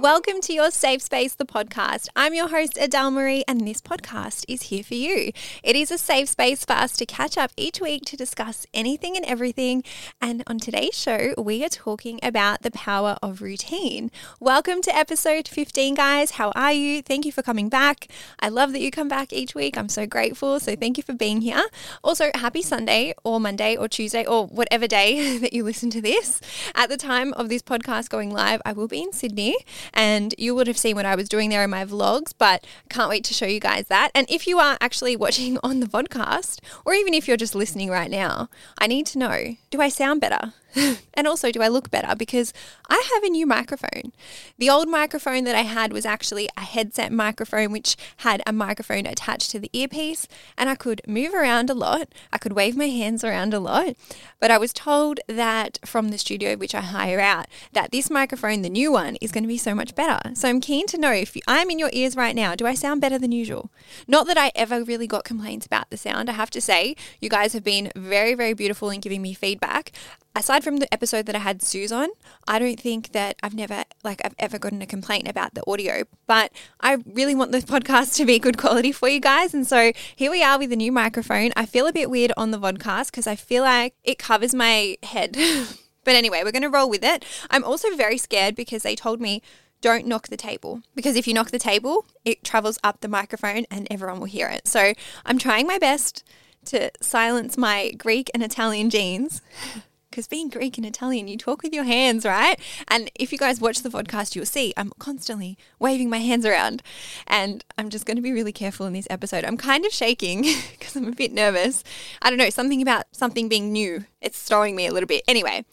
Welcome to Your Safe Space, the podcast. I'm your host, Adele Marie, and this podcast is here for you. It is a safe space for us to catch up each week to discuss anything and everything. And on today's show, we are talking about the power of routine. Welcome to episode 15, guys. How are you? Thank you for coming back. I love that you come back each week. I'm so grateful. So thank you for being here. Also, happy Sunday or Monday or Tuesday or whatever day that you listen to this. At the time of this podcast going live, I will be in Sydney and you would have seen what I was doing there in my vlogs, but can't wait to show you guys that. And if you are actually watching on the podcast, or even if you're just listening right now, I need to know do I sound better? and also, do I look better? Because I have a new microphone. The old microphone that I had was actually a headset microphone, which had a microphone attached to the earpiece, and I could move around a lot. I could wave my hands around a lot. But I was told that from the studio, which I hire out, that this microphone, the new one, is going to be so much better. So I'm keen to know if I'm in your ears right now, do I sound better than usual? Not that I ever really got complaints about the sound. I have to say, you guys have been very, very beautiful in giving me feedback aside from the episode that I had Suze on, I don't think that I've never like I've ever gotten a complaint about the audio. But I really want this podcast to be good quality for you guys. And so here we are with a new microphone. I feel a bit weird on the vodcast because I feel like it covers my head. but anyway, we're gonna roll with it. I'm also very scared because they told me don't knock the table because if you knock the table, it travels up the microphone and everyone will hear it. So I'm trying my best to silence my Greek and Italian genes because being Greek and Italian, you talk with your hands, right? And if you guys watch the podcast, you'll see I'm constantly waving my hands around. And I'm just going to be really careful in this episode. I'm kind of shaking because I'm a bit nervous. I don't know, something about something being new. It's throwing me a little bit. Anyway,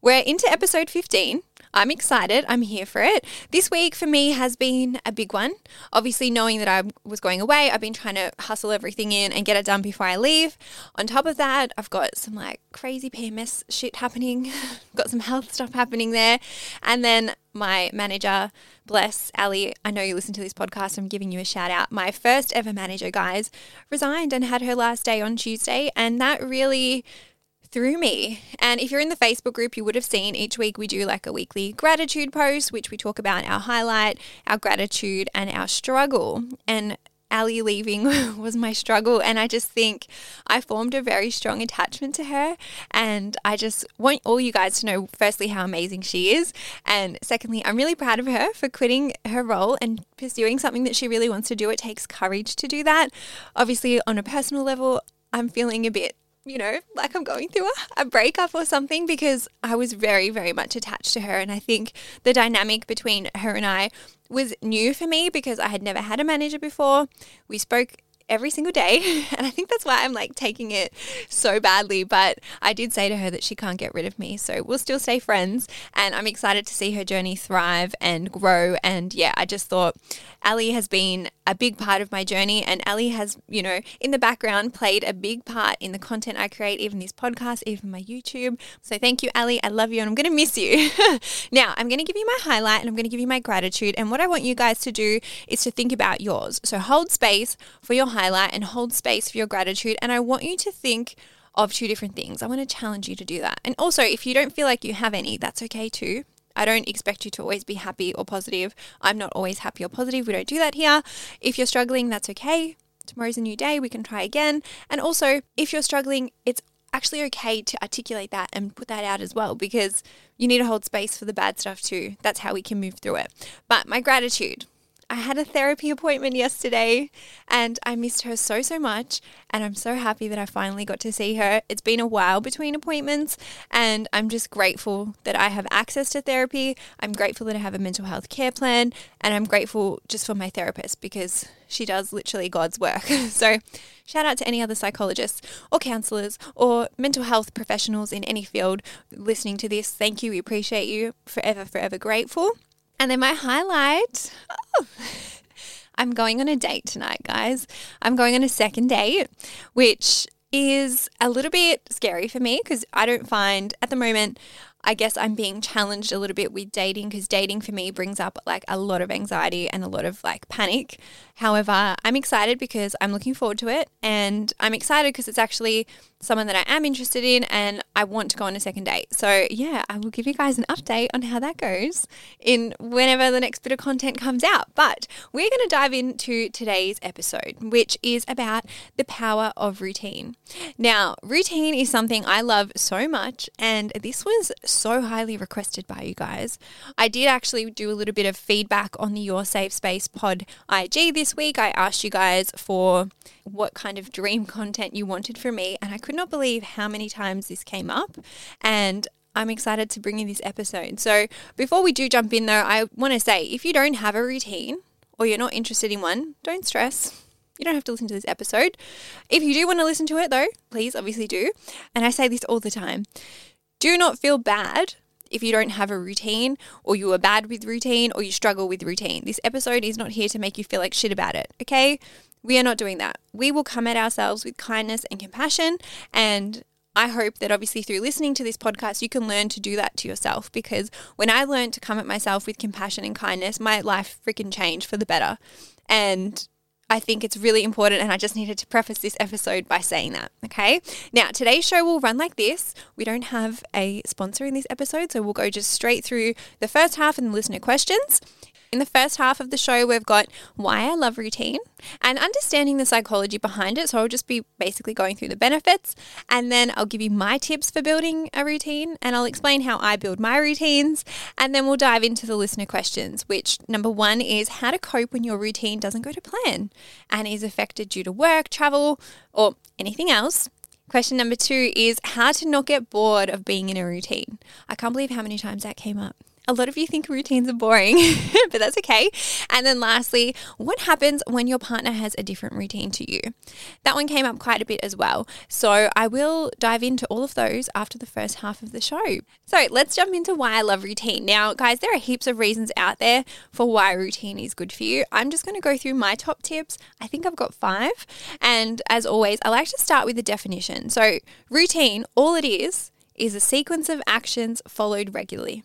we're into episode 15. I'm excited. I'm here for it. This week for me has been a big one. Obviously, knowing that I was going away, I've been trying to hustle everything in and get it done before I leave. On top of that, I've got some like crazy PMS shit happening, got some health stuff happening there. And then my manager, bless Ali, I know you listen to this podcast, I'm giving you a shout out. My first ever manager, guys, resigned and had her last day on Tuesday. And that really threw me. And if you're in the Facebook group, you would have seen each week we do like a weekly gratitude post, which we talk about our highlight, our gratitude, and our struggle. And Ali leaving was my struggle. And I just think I formed a very strong attachment to her. And I just want all you guys to know, firstly, how amazing she is. And secondly, I'm really proud of her for quitting her role and pursuing something that she really wants to do. It takes courage to do that. Obviously, on a personal level, I'm feeling a bit you know, like I'm going through a, a breakup or something because I was very, very much attached to her. And I think the dynamic between her and I was new for me because I had never had a manager before. We spoke every single day. And I think that's why I'm like taking it so badly. But I did say to her that she can't get rid of me. So we'll still stay friends. And I'm excited to see her journey thrive and grow. And yeah, I just thought Ali has been a big part of my journey. And Ali has, you know, in the background played a big part in the content I create, even this podcast, even my YouTube. So thank you, Ali. I love you and I'm going to miss you. now, I'm going to give you my highlight and I'm going to give you my gratitude. And what I want you guys to do is to think about yours. So hold space for your highlight and hold space for your gratitude. And I want you to think of two different things. I want to challenge you to do that. And also, if you don't feel like you have any, that's okay too. I don't expect you to always be happy or positive. I'm not always happy or positive. We don't do that here. If you're struggling, that's okay. Tomorrow's a new day. We can try again. And also, if you're struggling, it's actually okay to articulate that and put that out as well because you need to hold space for the bad stuff too. That's how we can move through it. But my gratitude. I had a therapy appointment yesterday and I missed her so, so much. And I'm so happy that I finally got to see her. It's been a while between appointments and I'm just grateful that I have access to therapy. I'm grateful that I have a mental health care plan and I'm grateful just for my therapist because she does literally God's work. so, shout out to any other psychologists or counselors or mental health professionals in any field listening to this. Thank you. We appreciate you. Forever, forever grateful. And then my highlight. Oh, I'm going on a date tonight, guys. I'm going on a second date, which is a little bit scary for me because I don't find at the moment I guess I'm being challenged a little bit with dating because dating for me brings up like a lot of anxiety and a lot of like panic. However, I'm excited because I'm looking forward to it and I'm excited because it's actually someone that I am interested in and I want to go on a second date. So, yeah, I will give you guys an update on how that goes in whenever the next bit of content comes out. But we're going to dive into today's episode, which is about the power of routine. Now, routine is something I love so much, and this was so highly requested by you guys. I did actually do a little bit of feedback on the Your Safe Space Pod IG this week. I asked you guys for what kind of dream content you wanted from me, and I could not believe how many times this came up. And I'm excited to bring you this episode. So, before we do jump in, though, I want to say if you don't have a routine or you're not interested in one, don't stress. You don't have to listen to this episode. If you do want to listen to it, though, please obviously do. And I say this all the time do not feel bad if you don't have a routine or you are bad with routine or you struggle with routine. This episode is not here to make you feel like shit about it, okay? We are not doing that. We will come at ourselves with kindness and compassion. And I hope that obviously through listening to this podcast, you can learn to do that to yourself because when I learned to come at myself with compassion and kindness, my life freaking changed for the better. And I think it's really important, and I just needed to preface this episode by saying that. Okay. Now, today's show will run like this. We don't have a sponsor in this episode, so we'll go just straight through the first half and the listener questions. In the first half of the show, we've got why I love routine and understanding the psychology behind it. So I'll just be basically going through the benefits and then I'll give you my tips for building a routine and I'll explain how I build my routines. And then we'll dive into the listener questions, which number one is how to cope when your routine doesn't go to plan and is affected due to work, travel, or anything else. Question number two is how to not get bored of being in a routine. I can't believe how many times that came up. A lot of you think routines are boring, but that's okay. And then lastly, what happens when your partner has a different routine to you? That one came up quite a bit as well. So I will dive into all of those after the first half of the show. So let's jump into why I love routine. Now, guys, there are heaps of reasons out there for why routine is good for you. I'm just going to go through my top tips. I think I've got five. And as always, I like to start with the definition. So, routine, all it is, is a sequence of actions followed regularly.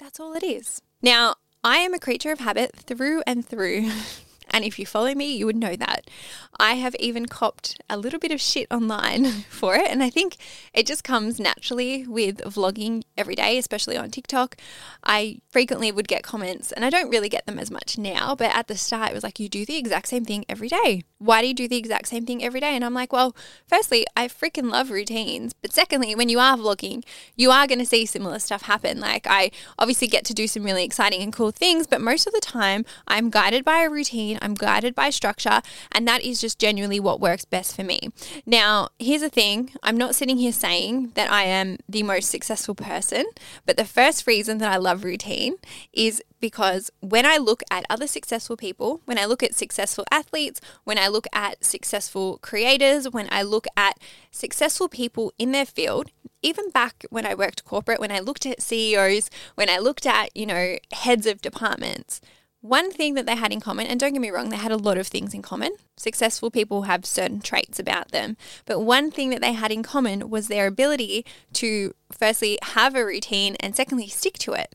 That's all it is. Now, I am a creature of habit through and through. And if you follow me, you would know that. I have even copped a little bit of shit online for it. And I think it just comes naturally with vlogging every day, especially on TikTok. I frequently would get comments, and I don't really get them as much now, but at the start, it was like, you do the exact same thing every day. Why do you do the exact same thing every day? And I'm like, well, firstly, I freaking love routines. But secondly, when you are vlogging, you are going to see similar stuff happen. Like, I obviously get to do some really exciting and cool things, but most of the time, I'm guided by a routine. I'm guided by structure, and that is just genuinely what works best for me. Now, here's the thing I'm not sitting here saying that I am the most successful person, but the first reason that I love routine is because when I look at other successful people, when I look at successful athletes, when I look at successful creators, when I look at successful people in their field, even back when I worked corporate, when I looked at CEOs, when I looked at, you know, heads of departments, one thing that they had in common, and don't get me wrong, they had a lot of things in common. Successful people have certain traits about them. But one thing that they had in common was their ability to, firstly, have a routine and secondly, stick to it.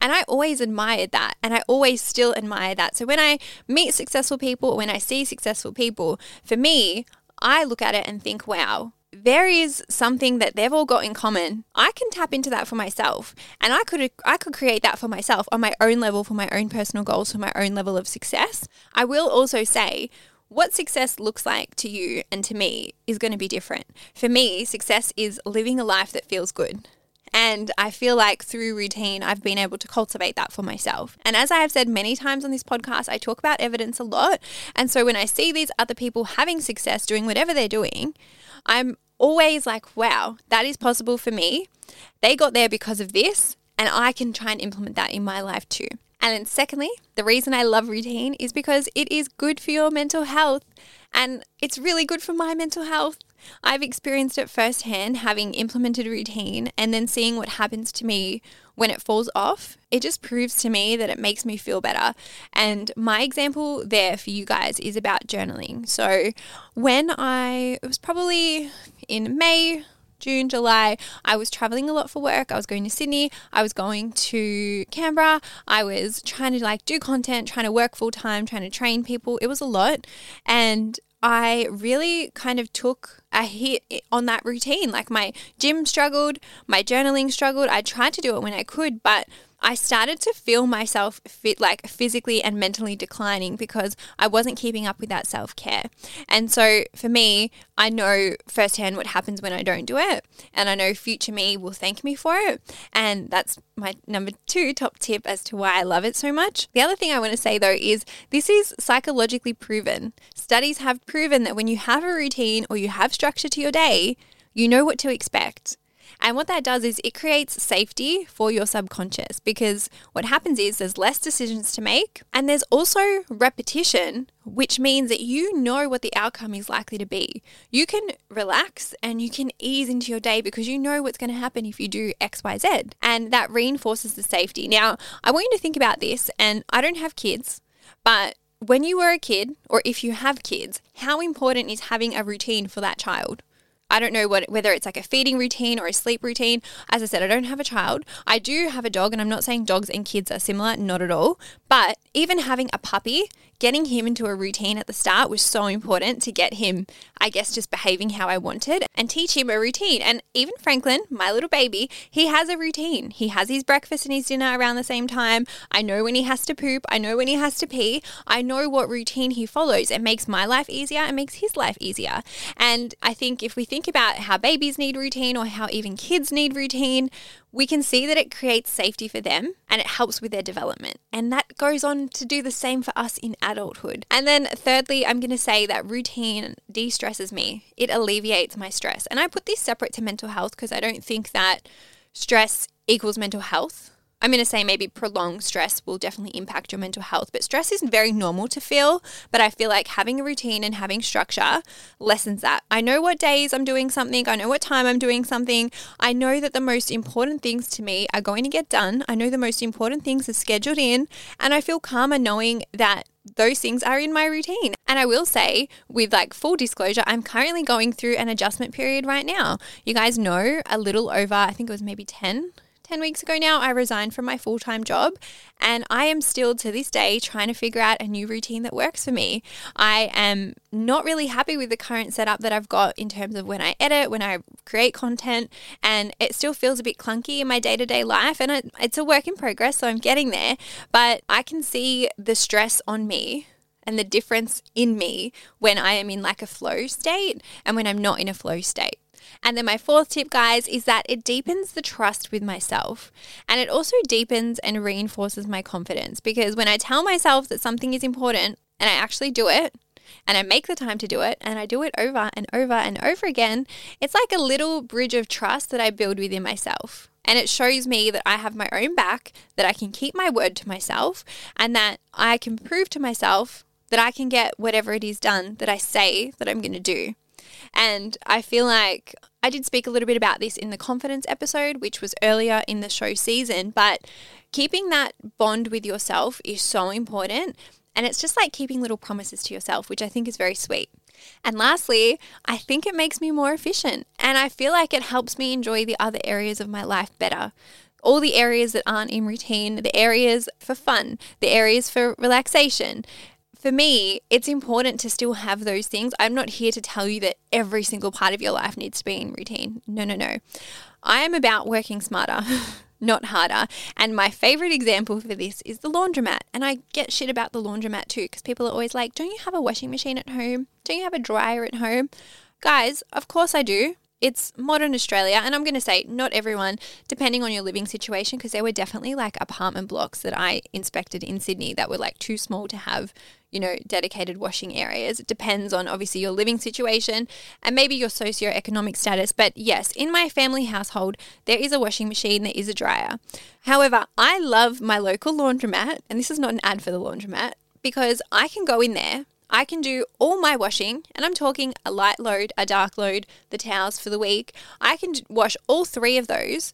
And I always admired that. And I always still admire that. So when I meet successful people, when I see successful people, for me, I look at it and think, wow, there is something that they've all got in common. I can tap into that for myself and I could I could create that for myself on my own level for my own personal goals for my own level of success. I will also say what success looks like to you and to me is going to be different. For me, success is living a life that feels good. And I feel like through routine, I've been able to cultivate that for myself. And as I have said many times on this podcast, I talk about evidence a lot. And so when I see these other people having success doing whatever they're doing, I'm always like, wow, that is possible for me. They got there because of this, and I can try and implement that in my life too. And then, secondly, the reason I love routine is because it is good for your mental health and it's really good for my mental health. I've experienced it firsthand having implemented a routine and then seeing what happens to me when it falls off. It just proves to me that it makes me feel better. And my example there for you guys is about journaling. So when I, it was probably in May, June, July, I was traveling a lot for work. I was going to Sydney. I was going to Canberra. I was trying to like do content, trying to work full time, trying to train people. It was a lot. And I really kind of took a hit on that routine. Like my gym struggled, my journaling struggled. I tried to do it when I could, but I started to feel myself fit like physically and mentally declining because I wasn't keeping up with that self care. And so for me, I know firsthand what happens when I don't do it. And I know future me will thank me for it. And that's my number two top tip as to why I love it so much. The other thing I want to say though is this is psychologically proven. Studies have proven that when you have a routine or you have structure to your day, you know what to expect. And what that does is it creates safety for your subconscious because what happens is there's less decisions to make and there's also repetition, which means that you know what the outcome is likely to be. You can relax and you can ease into your day because you know what's going to happen if you do XYZ. And that reinforces the safety. Now, I want you to think about this, and I don't have kids, but when you were a kid, or if you have kids, how important is having a routine for that child? I don't know what whether it's like a feeding routine or a sleep routine. As I said, I don't have a child. I do have a dog, and I'm not saying dogs and kids are similar, not at all. But even having a puppy, getting him into a routine at the start was so important to get him, I guess, just behaving how I wanted and teach him a routine. And even Franklin, my little baby, he has a routine. He has his breakfast and his dinner around the same time. I know when he has to poop. I know when he has to pee. I know what routine he follows. It makes my life easier. It makes his life easier. And I think if we think about how babies need routine or how even kids need routine, we can see that it creates safety for them and it helps with their development. And that goes on to do the same for us in adulthood. And then, thirdly, I'm going to say that routine de stresses me, it alleviates my stress. And I put this separate to mental health because I don't think that stress equals mental health. I'm going to say maybe prolonged stress will definitely impact your mental health, but stress is very normal to feel. But I feel like having a routine and having structure lessens that. I know what days I'm doing something, I know what time I'm doing something. I know that the most important things to me are going to get done. I know the most important things are scheduled in, and I feel calmer knowing that those things are in my routine. And I will say, with like full disclosure, I'm currently going through an adjustment period right now. You guys know a little over, I think it was maybe 10 10 weeks ago now, I resigned from my full time job, and I am still to this day trying to figure out a new routine that works for me. I am not really happy with the current setup that I've got in terms of when I edit, when I create content, and it still feels a bit clunky in my day to day life. And it, it's a work in progress, so I'm getting there, but I can see the stress on me and the difference in me when I am in like a flow state and when I'm not in a flow state. And then my fourth tip, guys, is that it deepens the trust with myself. And it also deepens and reinforces my confidence because when I tell myself that something is important and I actually do it, and I make the time to do it and I do it over and over and over again, it's like a little bridge of trust that I build within myself. And it shows me that I have my own back, that I can keep my word to myself, and that I can prove to myself that I can get whatever it is done that I say that I'm going to do. And I feel like I did speak a little bit about this in the confidence episode, which was earlier in the show season, but keeping that bond with yourself is so important. And it's just like keeping little promises to yourself, which I think is very sweet. And lastly, I think it makes me more efficient and I feel like it helps me enjoy the other areas of my life better all the areas that aren't in routine, the areas for fun, the areas for relaxation, for me, it's important to still have those things. I'm not here to tell you that every single part of your life needs to be in routine. No, no, no. I am about working smarter, not harder. And my favorite example for this is the laundromat. And I get shit about the laundromat too because people are always like, don't you have a washing machine at home? Don't you have a dryer at home? Guys, of course I do it's modern Australia, and I'm going to say not everyone, depending on your living situation, because there were definitely like apartment blocks that I inspected in Sydney that were like too small to have, you know, dedicated washing areas. It depends on obviously your living situation and maybe your socio-economic status. But yes, in my family household, there is a washing machine, there is a dryer. However, I love my local laundromat, and this is not an ad for the laundromat, because I can go in there I can do all my washing, and I'm talking a light load, a dark load, the towels for the week. I can wash all three of those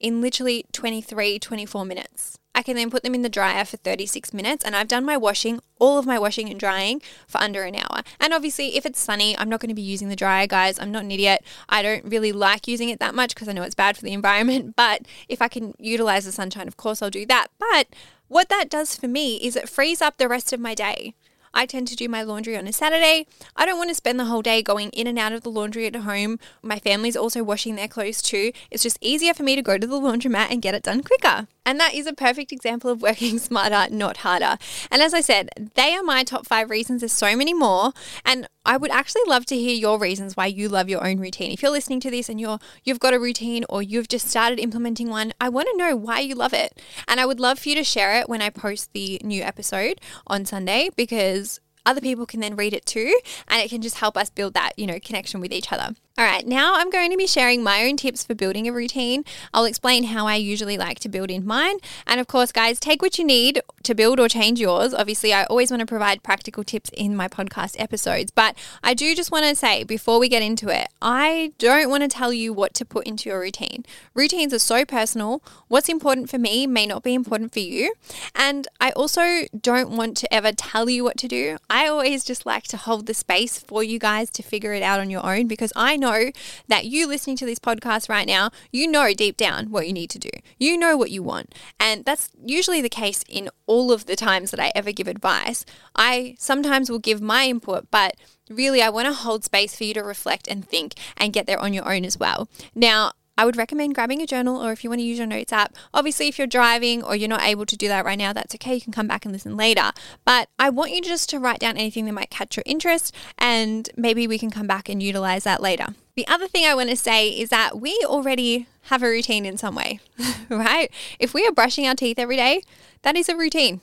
in literally 23, 24 minutes. I can then put them in the dryer for 36 minutes and I've done my washing, all of my washing and drying for under an hour. And obviously, if it's sunny, I'm not going to be using the dryer, guys. I'm not an idiot. I don't really like using it that much because I know it's bad for the environment. But if I can utilize the sunshine, of course, I'll do that. But what that does for me is it frees up the rest of my day. I tend to do my laundry on a Saturday. I don't want to spend the whole day going in and out of the laundry at home. My family's also washing their clothes too. It's just easier for me to go to the laundromat and get it done quicker. And that is a perfect example of working smarter, not harder. And as I said, they are my top five reasons. There's so many more. And I would actually love to hear your reasons why you love your own routine. If you're listening to this and you're you've got a routine or you've just started implementing one, I want to know why you love it. And I would love for you to share it when I post the new episode on Sunday because other people can then read it too and it can just help us build that, you know, connection with each other. All right, now I'm going to be sharing my own tips for building a routine. I'll explain how I usually like to build in mine. And of course, guys, take what you need to build or change yours. Obviously, I always want to provide practical tips in my podcast episodes, but I do just want to say before we get into it, I don't want to tell you what to put into your routine. Routines are so personal. What's important for me may not be important for you. And I also don't want to ever tell you what to do. I always just like to hold the space for you guys to figure it out on your own because I know that you listening to this podcast right now, you know deep down what you need to do. You know what you want. And that's usually the case in all of the times that I ever give advice. I sometimes will give my input, but really I want to hold space for you to reflect and think and get there on your own as well. Now, I would recommend grabbing a journal or if you want to use your notes app. Obviously, if you're driving or you're not able to do that right now, that's okay. You can come back and listen later. But I want you just to write down anything that might catch your interest and maybe we can come back and utilize that later. The other thing I want to say is that we already have a routine in some way, right? If we are brushing our teeth every day, that is a routine.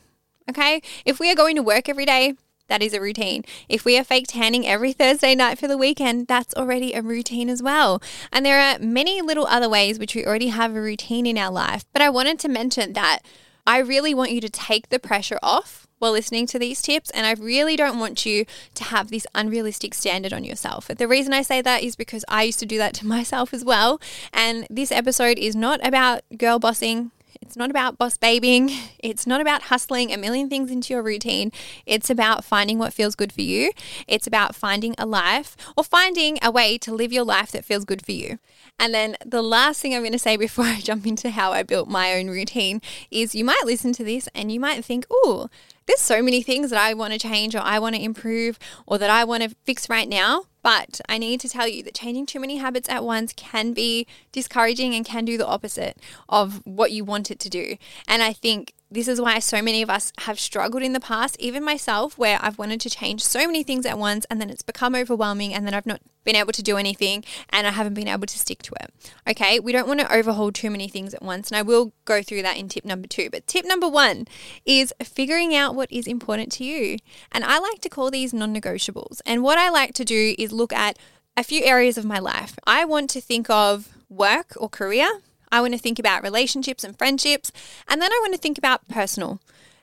Okay. If we are going to work every day, that is a routine. If we are fake tanning every Thursday night for the weekend, that's already a routine as well. And there are many little other ways which we already have a routine in our life. But I wanted to mention that I really want you to take the pressure off while listening to these tips, and I really don't want you to have this unrealistic standard on yourself. The reason I say that is because I used to do that to myself as well. And this episode is not about girl bossing. It's not about boss babying. It's not about hustling a million things into your routine. It's about finding what feels good for you. It's about finding a life or finding a way to live your life that feels good for you. And then the last thing I'm going to say before I jump into how I built my own routine is you might listen to this and you might think, oh, there's so many things that I want to change or I want to improve or that I want to fix right now. But I need to tell you that changing too many habits at once can be discouraging and can do the opposite of what you want it to do. And I think this is why so many of us have struggled in the past, even myself, where I've wanted to change so many things at once and then it's become overwhelming and then I've not been able to do anything and I haven't been able to stick to it. Okay, we don't want to overhaul too many things at once, and I will go through that in tip number two. But tip number one is figuring out what is important to you. And I like to call these non negotiables. And what I like to do is look at a few areas of my life. I want to think of work or career I want to think about relationships and friendships. And then I want to think about personal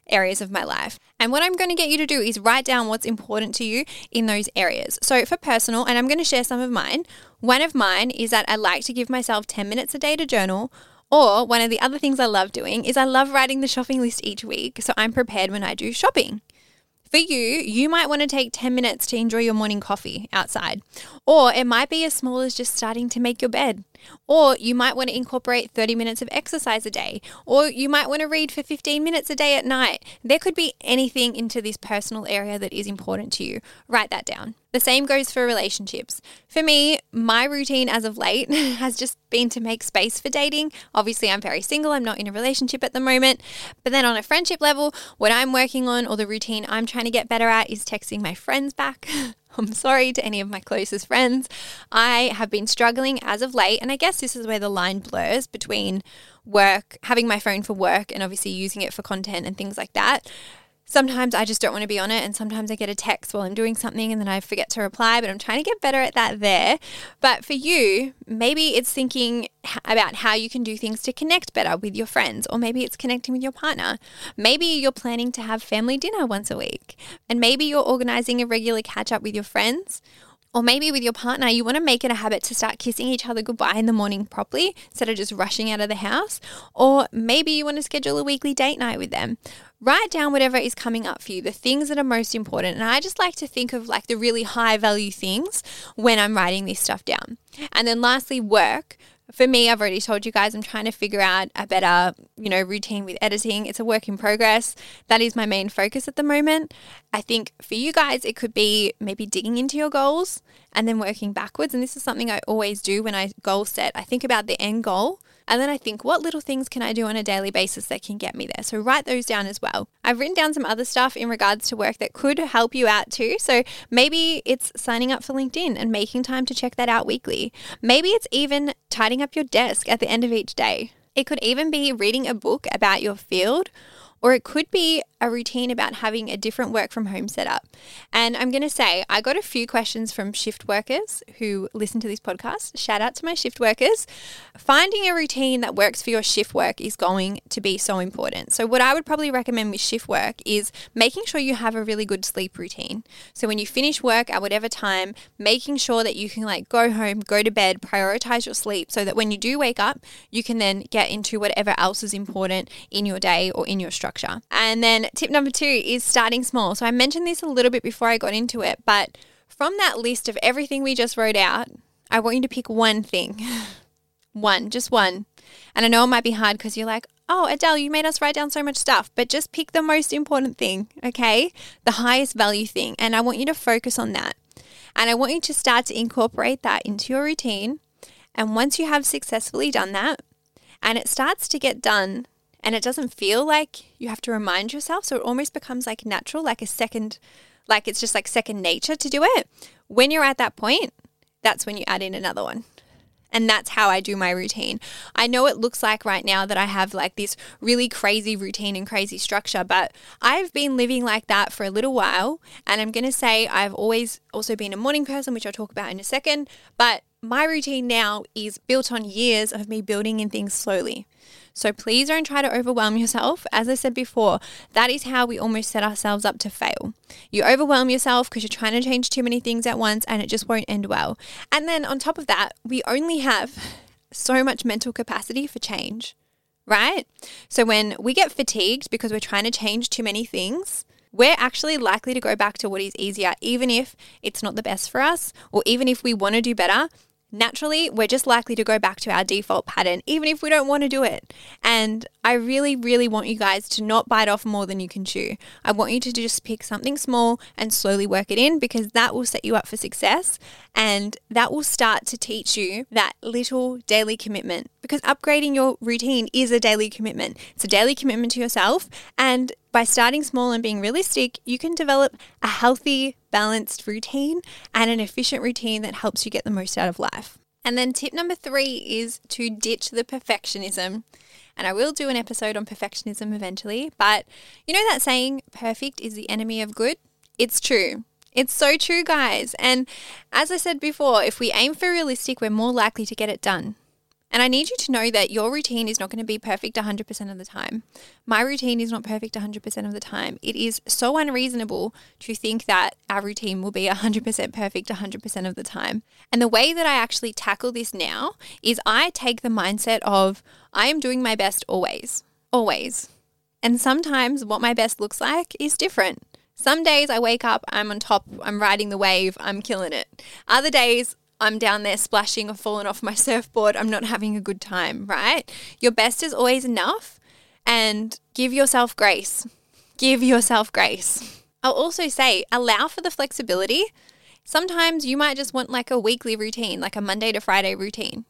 areas of my life. And what I'm going to get you to do is write down what's important to you in those areas. So, for personal, and I'm going to share some of mine, one of mine is that I like to give myself 10 minutes a day to journal. Or one of the other things I love doing is I love writing the shopping list each week so I'm prepared when I do shopping. For you, you might want to take 10 minutes to enjoy your morning coffee outside. Or it might be as small as just starting to make your bed. Or you might want to incorporate 30 minutes of exercise a day. Or you might want to read for 15 minutes a day at night. There could be anything into this personal area that is important to you. Write that down. The same goes for relationships. For me, my routine as of late has just been to make space for dating. Obviously, I'm very single, I'm not in a relationship at the moment. But then on a friendship level, what I'm working on or the routine I'm trying to get better at is texting my friends back. I'm sorry to any of my closest friends. I have been struggling as of late, and I guess this is where the line blurs between work, having my phone for work, and obviously using it for content and things like that. Sometimes I just don't want to be on it, and sometimes I get a text while I'm doing something and then I forget to reply, but I'm trying to get better at that there. But for you, maybe it's thinking about how you can do things to connect better with your friends, or maybe it's connecting with your partner. Maybe you're planning to have family dinner once a week, and maybe you're organizing a regular catch up with your friends, or maybe with your partner, you want to make it a habit to start kissing each other goodbye in the morning properly instead of just rushing out of the house. Or maybe you want to schedule a weekly date night with them. Write down whatever is coming up for you, the things that are most important. And I just like to think of like the really high value things when I'm writing this stuff down. And then lastly, work for me, I've already told you guys I'm trying to figure out a better, you know, routine with editing. It's a work in progress. That is my main focus at the moment. I think for you guys, it could be maybe digging into your goals and then working backwards. And this is something I always do when I goal set. I think about the end goal and then I think, what little things can I do on a daily basis that can get me there? So write those down as well. I've written down some other stuff in regards to work that could help you out too. So maybe it's signing up for LinkedIn and making time to check that out weekly. Maybe it's even tidying up your desk at the end of each day. It could even be reading a book about your field or it could be a routine about having a different work from home setup. And I'm going to say, I got a few questions from shift workers who listen to this podcast. Shout out to my shift workers. Finding a routine that works for your shift work is going to be so important. So, what I would probably recommend with shift work is making sure you have a really good sleep routine. So, when you finish work at whatever time, making sure that you can like go home, go to bed, prioritize your sleep so that when you do wake up, you can then get into whatever else is important in your day or in your structure. And then tip number two is starting small. So I mentioned this a little bit before I got into it, but from that list of everything we just wrote out, I want you to pick one thing. one, just one. And I know it might be hard because you're like, oh, Adele, you made us write down so much stuff, but just pick the most important thing, okay? The highest value thing. And I want you to focus on that. And I want you to start to incorporate that into your routine. And once you have successfully done that, and it starts to get done and it doesn't feel like you have to remind yourself. So it almost becomes like natural, like a second, like it's just like second nature to do it. When you're at that point, that's when you add in another one. And that's how I do my routine. I know it looks like right now that I have like this really crazy routine and crazy structure, but I've been living like that for a little while. And I'm going to say I've always also been a morning person, which I'll talk about in a second. But my routine now is built on years of me building in things slowly. So please don't try to overwhelm yourself. As I said before, that is how we almost set ourselves up to fail. You overwhelm yourself because you're trying to change too many things at once and it just won't end well. And then on top of that, we only have so much mental capacity for change, right? So when we get fatigued because we're trying to change too many things, we're actually likely to go back to what is easier, even if it's not the best for us, or even if we want to do better, naturally, we're just likely to go back to our default pattern, even if we don't want to do it. And I really, really want you guys to not bite off more than you can chew. I want you to just pick something small and slowly work it in because that will set you up for success and that will start to teach you that little daily commitment because upgrading your routine is a daily commitment. It's a daily commitment to yourself. And by starting small and being realistic, you can develop a healthy, balanced routine and an efficient routine that helps you get the most out of life. And then tip number three is to ditch the perfectionism. And I will do an episode on perfectionism eventually, but you know that saying, perfect is the enemy of good? It's true. It's so true, guys. And as I said before, if we aim for realistic, we're more likely to get it done. And I need you to know that your routine is not going to be perfect 100% of the time. My routine is not perfect 100% of the time. It is so unreasonable to think that our routine will be 100% perfect 100% of the time. And the way that I actually tackle this now is I take the mindset of I am doing my best always, always. And sometimes what my best looks like is different. Some days I wake up, I'm on top, I'm riding the wave, I'm killing it. Other days, I'm down there splashing or falling off my surfboard, I'm not having a good time, right? Your best is always enough and give yourself grace. Give yourself grace. I'll also say allow for the flexibility. Sometimes you might just want like a weekly routine, like a Monday to Friday routine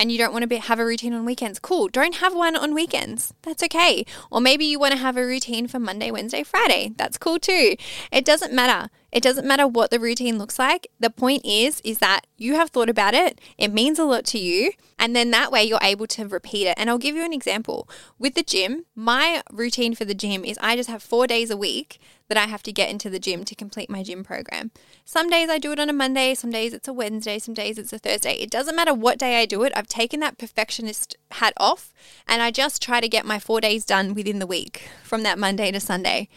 and you don't want to be, have a routine on weekends, cool. Don't have one on weekends. That's okay. Or maybe you want to have a routine for Monday, Wednesday, Friday. That's cool too. It doesn't matter. It doesn't matter what the routine looks like. The point is is that you have thought about it. It means a lot to you, and then that way you're able to repeat it. And I'll give you an example. With the gym, my routine for the gym is I just have 4 days a week that I have to get into the gym to complete my gym program. Some days I do it on a Monday, some days it's a Wednesday, some days it's a Thursday. It doesn't matter what day I do it. I've taken that perfectionist hat off and I just try to get my 4 days done within the week from that Monday to Sunday.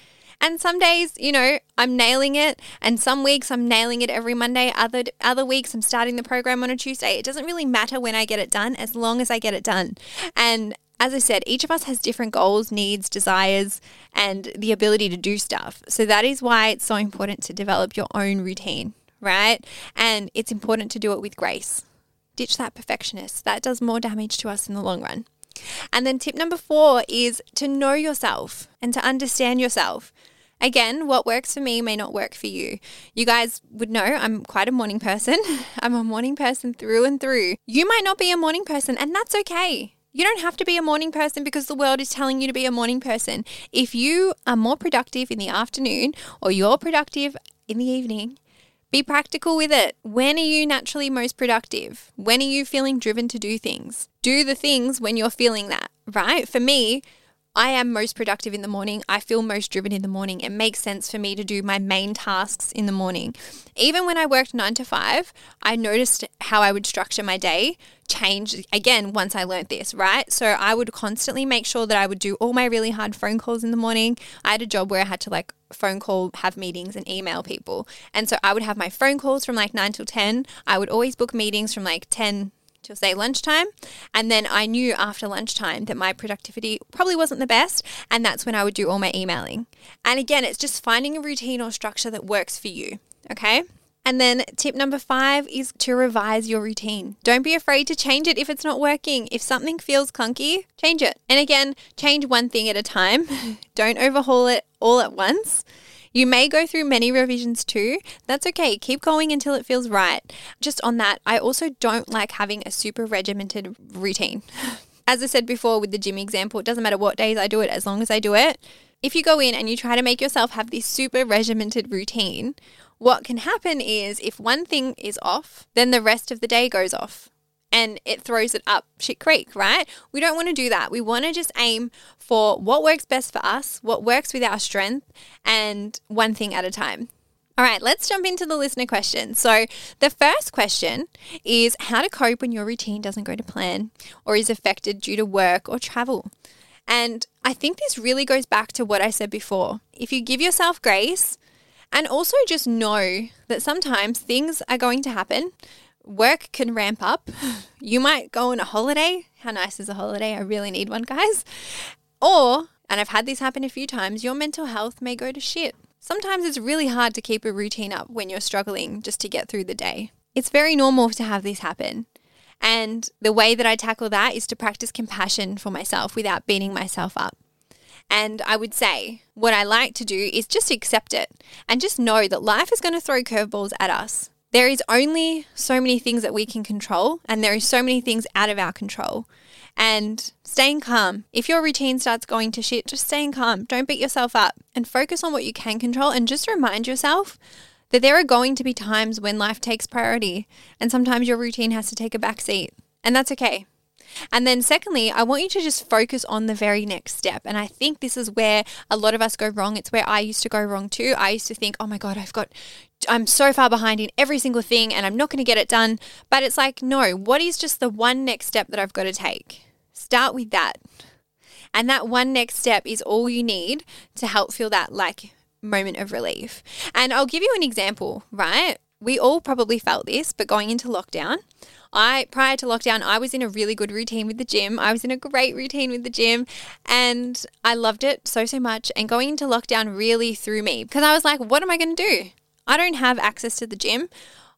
And some days, you know, I'm nailing it, and some weeks I'm nailing it every Monday. Other other weeks I'm starting the program on a Tuesday. It doesn't really matter when I get it done as long as I get it done. And as I said, each of us has different goals, needs, desires, and the ability to do stuff. So that is why it's so important to develop your own routine, right? And it's important to do it with grace. Ditch that perfectionist. That does more damage to us in the long run. And then tip number four is to know yourself and to understand yourself. Again, what works for me may not work for you. You guys would know I'm quite a morning person. I'm a morning person through and through. You might not be a morning person, and that's okay. You don't have to be a morning person because the world is telling you to be a morning person. If you are more productive in the afternoon or you're productive in the evening, be practical with it. When are you naturally most productive? When are you feeling driven to do things? Do the things when you're feeling that, right? For me, I am most productive in the morning. I feel most driven in the morning. It makes sense for me to do my main tasks in the morning. Even when I worked nine to five, I noticed how I would structure my day change again once I learned this, right? So I would constantly make sure that I would do all my really hard phone calls in the morning. I had a job where I had to like phone call, have meetings, and email people. And so I would have my phone calls from like nine till 10. I would always book meetings from like 10 till say lunchtime. And then I knew after lunchtime that my productivity probably wasn't the best. And that's when I would do all my emailing. And again, it's just finding a routine or structure that works for you. Okay. And then tip number five is to revise your routine. Don't be afraid to change it if it's not working. If something feels clunky, change it. And again, change one thing at a time. Don't overhaul it all at once. You may go through many revisions too. That's okay. Keep going until it feels right. Just on that, I also don't like having a super regimented routine. As I said before with the gym example, it doesn't matter what days I do it as long as I do it. If you go in and you try to make yourself have this super regimented routine, what can happen is if one thing is off, then the rest of the day goes off and it throws it up shit creek, right? We don't want to do that. We want to just aim for what works best for us, what works with our strength, and one thing at a time. All right, let's jump into the listener question. So, the first question is how to cope when your routine doesn't go to plan or is affected due to work or travel. And I think this really goes back to what I said before. If you give yourself grace and also just know that sometimes things are going to happen, work can ramp up. You might go on a holiday. How nice is a holiday? I really need one, guys. Or, and I've had this happen a few times, your mental health may go to shit. Sometimes it's really hard to keep a routine up when you're struggling just to get through the day. It's very normal to have this happen. And the way that I tackle that is to practice compassion for myself without beating myself up. And I would say what I like to do is just accept it and just know that life is going to throw curveballs at us. There is only so many things that we can control, and there is so many things out of our control. And staying calm. If your routine starts going to shit, just staying calm. Don't beat yourself up and focus on what you can control and just remind yourself that there are going to be times when life takes priority and sometimes your routine has to take a back seat. And that's okay. And then, secondly, I want you to just focus on the very next step. And I think this is where a lot of us go wrong. It's where I used to go wrong too. I used to think, oh my God, I've got, I'm so far behind in every single thing and I'm not going to get it done. But it's like, no, what is just the one next step that I've got to take? Start with that. And that one next step is all you need to help feel that like moment of relief. And I'll give you an example, right? We all probably felt this, but going into lockdown, I prior to lockdown, I was in a really good routine with the gym. I was in a great routine with the gym and I loved it so so much and going into lockdown really threw me because I was like, what am I going to do? I don't have access to the gym.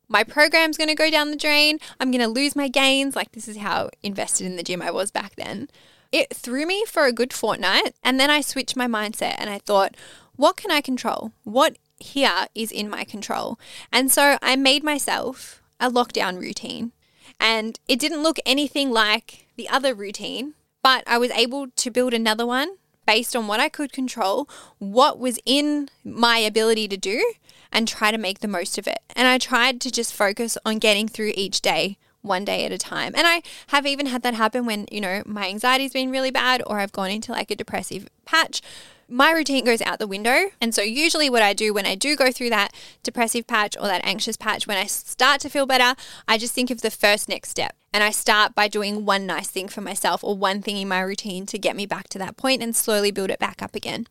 My program's going to go down the drain. I'm going to lose my gains. Like this is how invested in the gym I was back then. It threw me for a good fortnight and then I switched my mindset and I thought, what can I control? What here is in my control. And so I made myself a lockdown routine. And it didn't look anything like the other routine, but I was able to build another one based on what I could control, what was in my ability to do, and try to make the most of it. And I tried to just focus on getting through each day one day at a time. And I have even had that happen when, you know, my anxiety's been really bad or I've gone into like a depressive patch my routine goes out the window. And so, usually, what I do when I do go through that depressive patch or that anxious patch, when I start to feel better, I just think of the first next step. And I start by doing one nice thing for myself or one thing in my routine to get me back to that point and slowly build it back up again.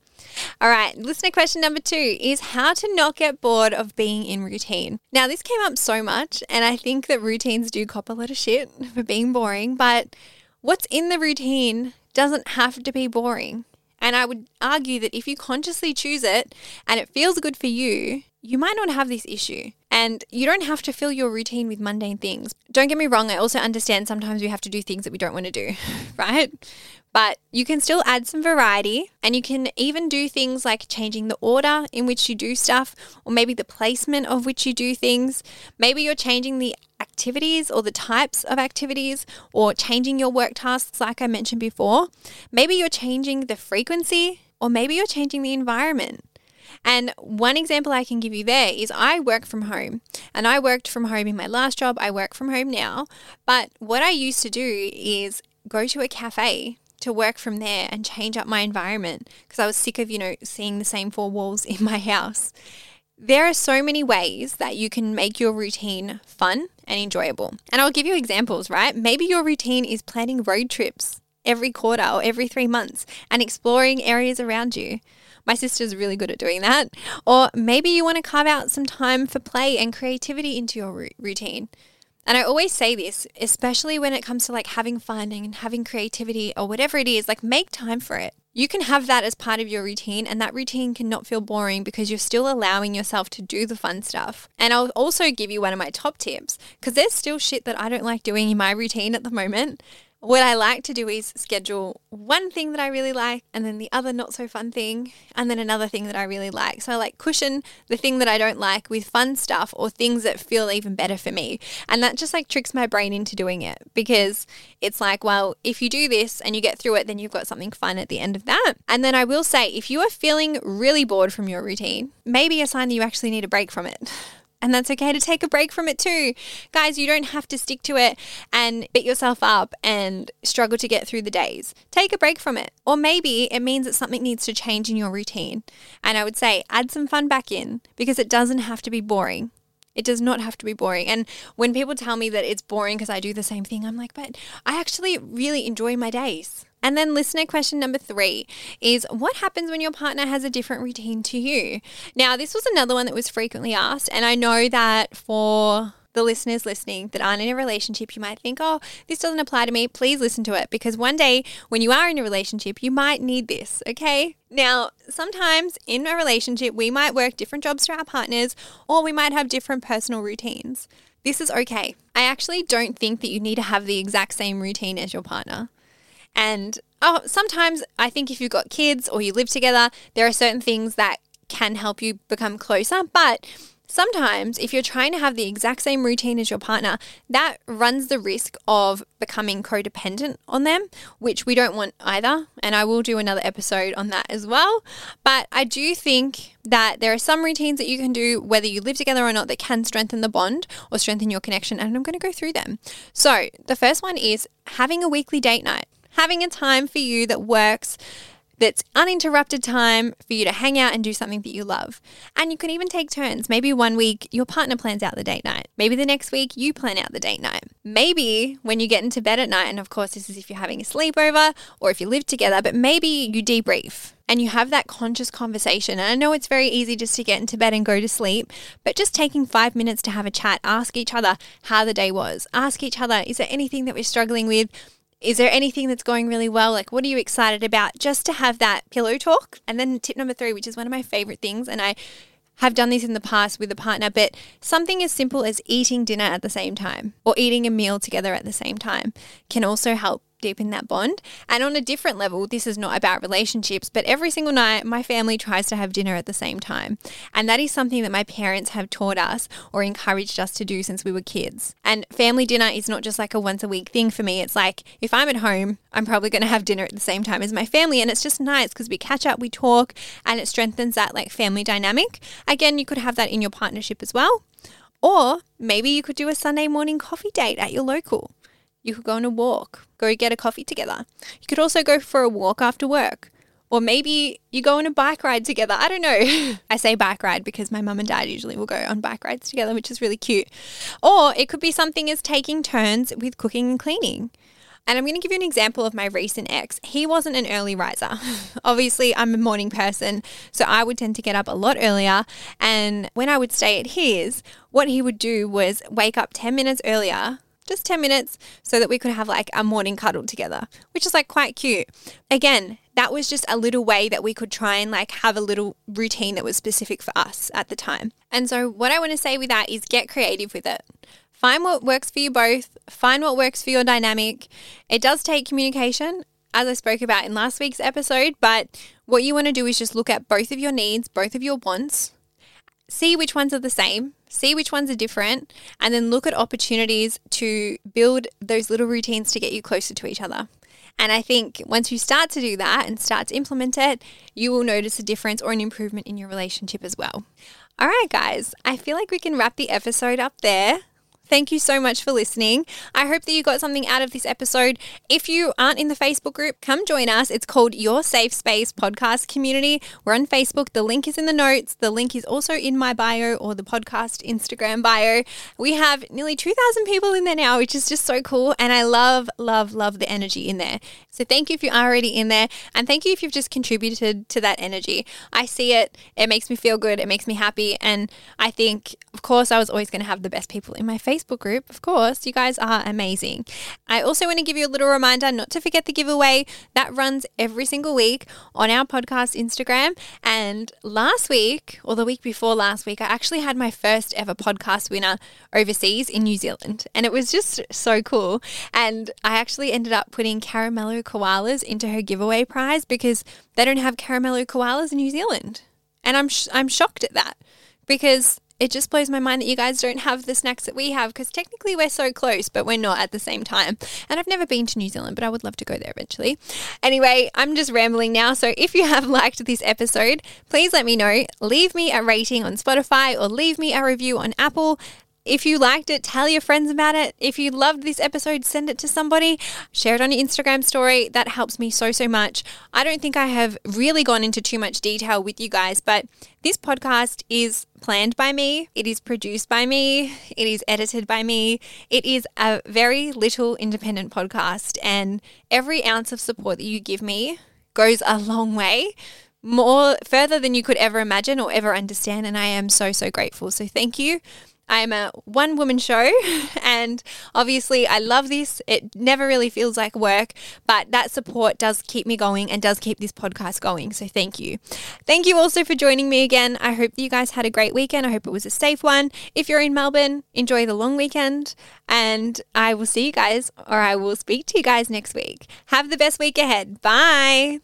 All right, listener question number two is how to not get bored of being in routine. Now, this came up so much, and I think that routines do cop a lot of shit for being boring, but what's in the routine doesn't have to be boring. And I would argue that if you consciously choose it and it feels good for you, you might not have this issue. And you don't have to fill your routine with mundane things. Don't get me wrong, I also understand sometimes we have to do things that we don't want to do, right? But you can still add some variety and you can even do things like changing the order in which you do stuff or maybe the placement of which you do things. Maybe you're changing the activities or the types of activities or changing your work tasks, like I mentioned before. Maybe you're changing the frequency or maybe you're changing the environment. And one example I can give you there is I work from home and I worked from home in my last job. I work from home now. But what I used to do is go to a cafe to work from there and change up my environment because I was sick of, you know, seeing the same four walls in my house. There are so many ways that you can make your routine fun and enjoyable. And I'll give you examples, right? Maybe your routine is planning road trips every quarter or every three months and exploring areas around you. My sister's really good at doing that. Or maybe you want to carve out some time for play and creativity into your routine. And I always say this, especially when it comes to like having fun and having creativity or whatever it is, like make time for it. You can have that as part of your routine, and that routine cannot feel boring because you're still allowing yourself to do the fun stuff. And I'll also give you one of my top tips because there's still shit that I don't like doing in my routine at the moment. What I like to do is schedule one thing that I really like and then the other not so fun thing and then another thing that I really like. So I like cushion the thing that I don't like with fun stuff or things that feel even better for me. And that just like tricks my brain into doing it because it's like, well, if you do this and you get through it, then you've got something fun at the end of that. And then I will say, if you are feeling really bored from your routine, maybe a sign that you actually need a break from it. And that's okay to take a break from it too. Guys, you don't have to stick to it and beat yourself up and struggle to get through the days. Take a break from it. Or maybe it means that something needs to change in your routine. And I would say add some fun back in because it doesn't have to be boring. It does not have to be boring. And when people tell me that it's boring because I do the same thing, I'm like, but I actually really enjoy my days. And then, listener question number three is what happens when your partner has a different routine to you? Now, this was another one that was frequently asked, and I know that for the listeners listening that aren't in a relationship, you might think, oh, this doesn't apply to me. Please listen to it because one day when you are in a relationship, you might need this, okay? Now, sometimes in a relationship, we might work different jobs to our partners or we might have different personal routines. This is okay. I actually don't think that you need to have the exact same routine as your partner. And oh, sometimes I think if you've got kids or you live together, there are certain things that can help you become closer. But sometimes if you're trying to have the exact same routine as your partner, that runs the risk of becoming codependent on them, which we don't want either. And I will do another episode on that as well. But I do think that there are some routines that you can do, whether you live together or not, that can strengthen the bond or strengthen your connection. And I'm going to go through them. So the first one is having a weekly date night having a time for you that works that's uninterrupted time for you to hang out and do something that you love. And you can even take turns. Maybe one week your partner plans out the date night. Maybe the next week you plan out the date night. Maybe when you get into bed at night, and of course, this is if you're having a sleepover or if you live together, but maybe you debrief and you have that conscious conversation. And I know it's very easy just to get into bed and go to sleep, but just taking five minutes to have a chat, ask each other how the day was, ask each other, is there anything that we're struggling with? Is there anything that's going really well? Like, what are you excited about? Just to have that pillow talk. And then tip number three, which is one of my favorite things, and I have done this in the past with a partner, but something as simple as eating dinner at the same time or eating a meal together at the same time can also help deepen that bond. And on a different level, this is not about relationships, but every single night, my family tries to have dinner at the same time. And that is something that my parents have taught us or encouraged us to do since we were kids. And family dinner is not just like a once a week thing for me. It's like if I'm at home, I'm probably going to have dinner at the same time as my family. And it's just nice because we catch up, we talk, and it strengthens that like family dynamic. Again, you could have that in your partnership as well. Or maybe you could do a Sunday morning coffee date at your local. You could go on a walk, go get a coffee together. You could also go for a walk after work. Or maybe you go on a bike ride together. I don't know. I say bike ride because my mum and dad usually will go on bike rides together, which is really cute. Or it could be something as taking turns with cooking and cleaning. And I'm going to give you an example of my recent ex. He wasn't an early riser. Obviously, I'm a morning person, so I would tend to get up a lot earlier. And when I would stay at his, what he would do was wake up 10 minutes earlier just 10 minutes so that we could have like a morning cuddle together, which is like quite cute. Again, that was just a little way that we could try and like have a little routine that was specific for us at the time. And so, what I want to say with that is get creative with it. Find what works for you both, find what works for your dynamic. It does take communication, as I spoke about in last week's episode, but what you want to do is just look at both of your needs, both of your wants, see which ones are the same, see which ones are different, and then look at opportunities to build those little routines to get you closer to each other. And I think once you start to do that and start to implement it, you will notice a difference or an improvement in your relationship as well. All right, guys, I feel like we can wrap the episode up there. Thank you so much for listening. I hope that you got something out of this episode. If you aren't in the Facebook group, come join us. It's called Your Safe Space Podcast Community. We're on Facebook. The link is in the notes. The link is also in my bio or the podcast Instagram bio. We have nearly 2,000 people in there now, which is just so cool. And I love, love, love the energy in there. So thank you if you're already in there. And thank you if you've just contributed to that energy. I see it. It makes me feel good. It makes me happy. And I think, of course, I was always going to have the best people in my Facebook Facebook group. Of course, you guys are amazing. I also want to give you a little reminder not to forget the giveaway that runs every single week on our podcast Instagram. And last week, or the week before last week, I actually had my first ever podcast winner overseas in New Zealand. And it was just so cool. And I actually ended up putting caramello koalas into her giveaway prize because they don't have caramello koalas in New Zealand. And I'm, sh- I'm shocked at that because it just blows my mind that you guys don't have the snacks that we have because technically we're so close, but we're not at the same time. And I've never been to New Zealand, but I would love to go there eventually. Anyway, I'm just rambling now. So if you have liked this episode, please let me know. Leave me a rating on Spotify or leave me a review on Apple. If you liked it, tell your friends about it. If you loved this episode, send it to somebody. Share it on your Instagram story. That helps me so, so much. I don't think I have really gone into too much detail with you guys, but this podcast is planned by me. It is produced by me. It is edited by me. It is a very little independent podcast, and every ounce of support that you give me goes a long way more further than you could ever imagine or ever understand. And I am so, so grateful. So thank you. I'm a one woman show, and obviously, I love this. It never really feels like work, but that support does keep me going and does keep this podcast going. So, thank you. Thank you also for joining me again. I hope that you guys had a great weekend. I hope it was a safe one. If you're in Melbourne, enjoy the long weekend, and I will see you guys or I will speak to you guys next week. Have the best week ahead. Bye.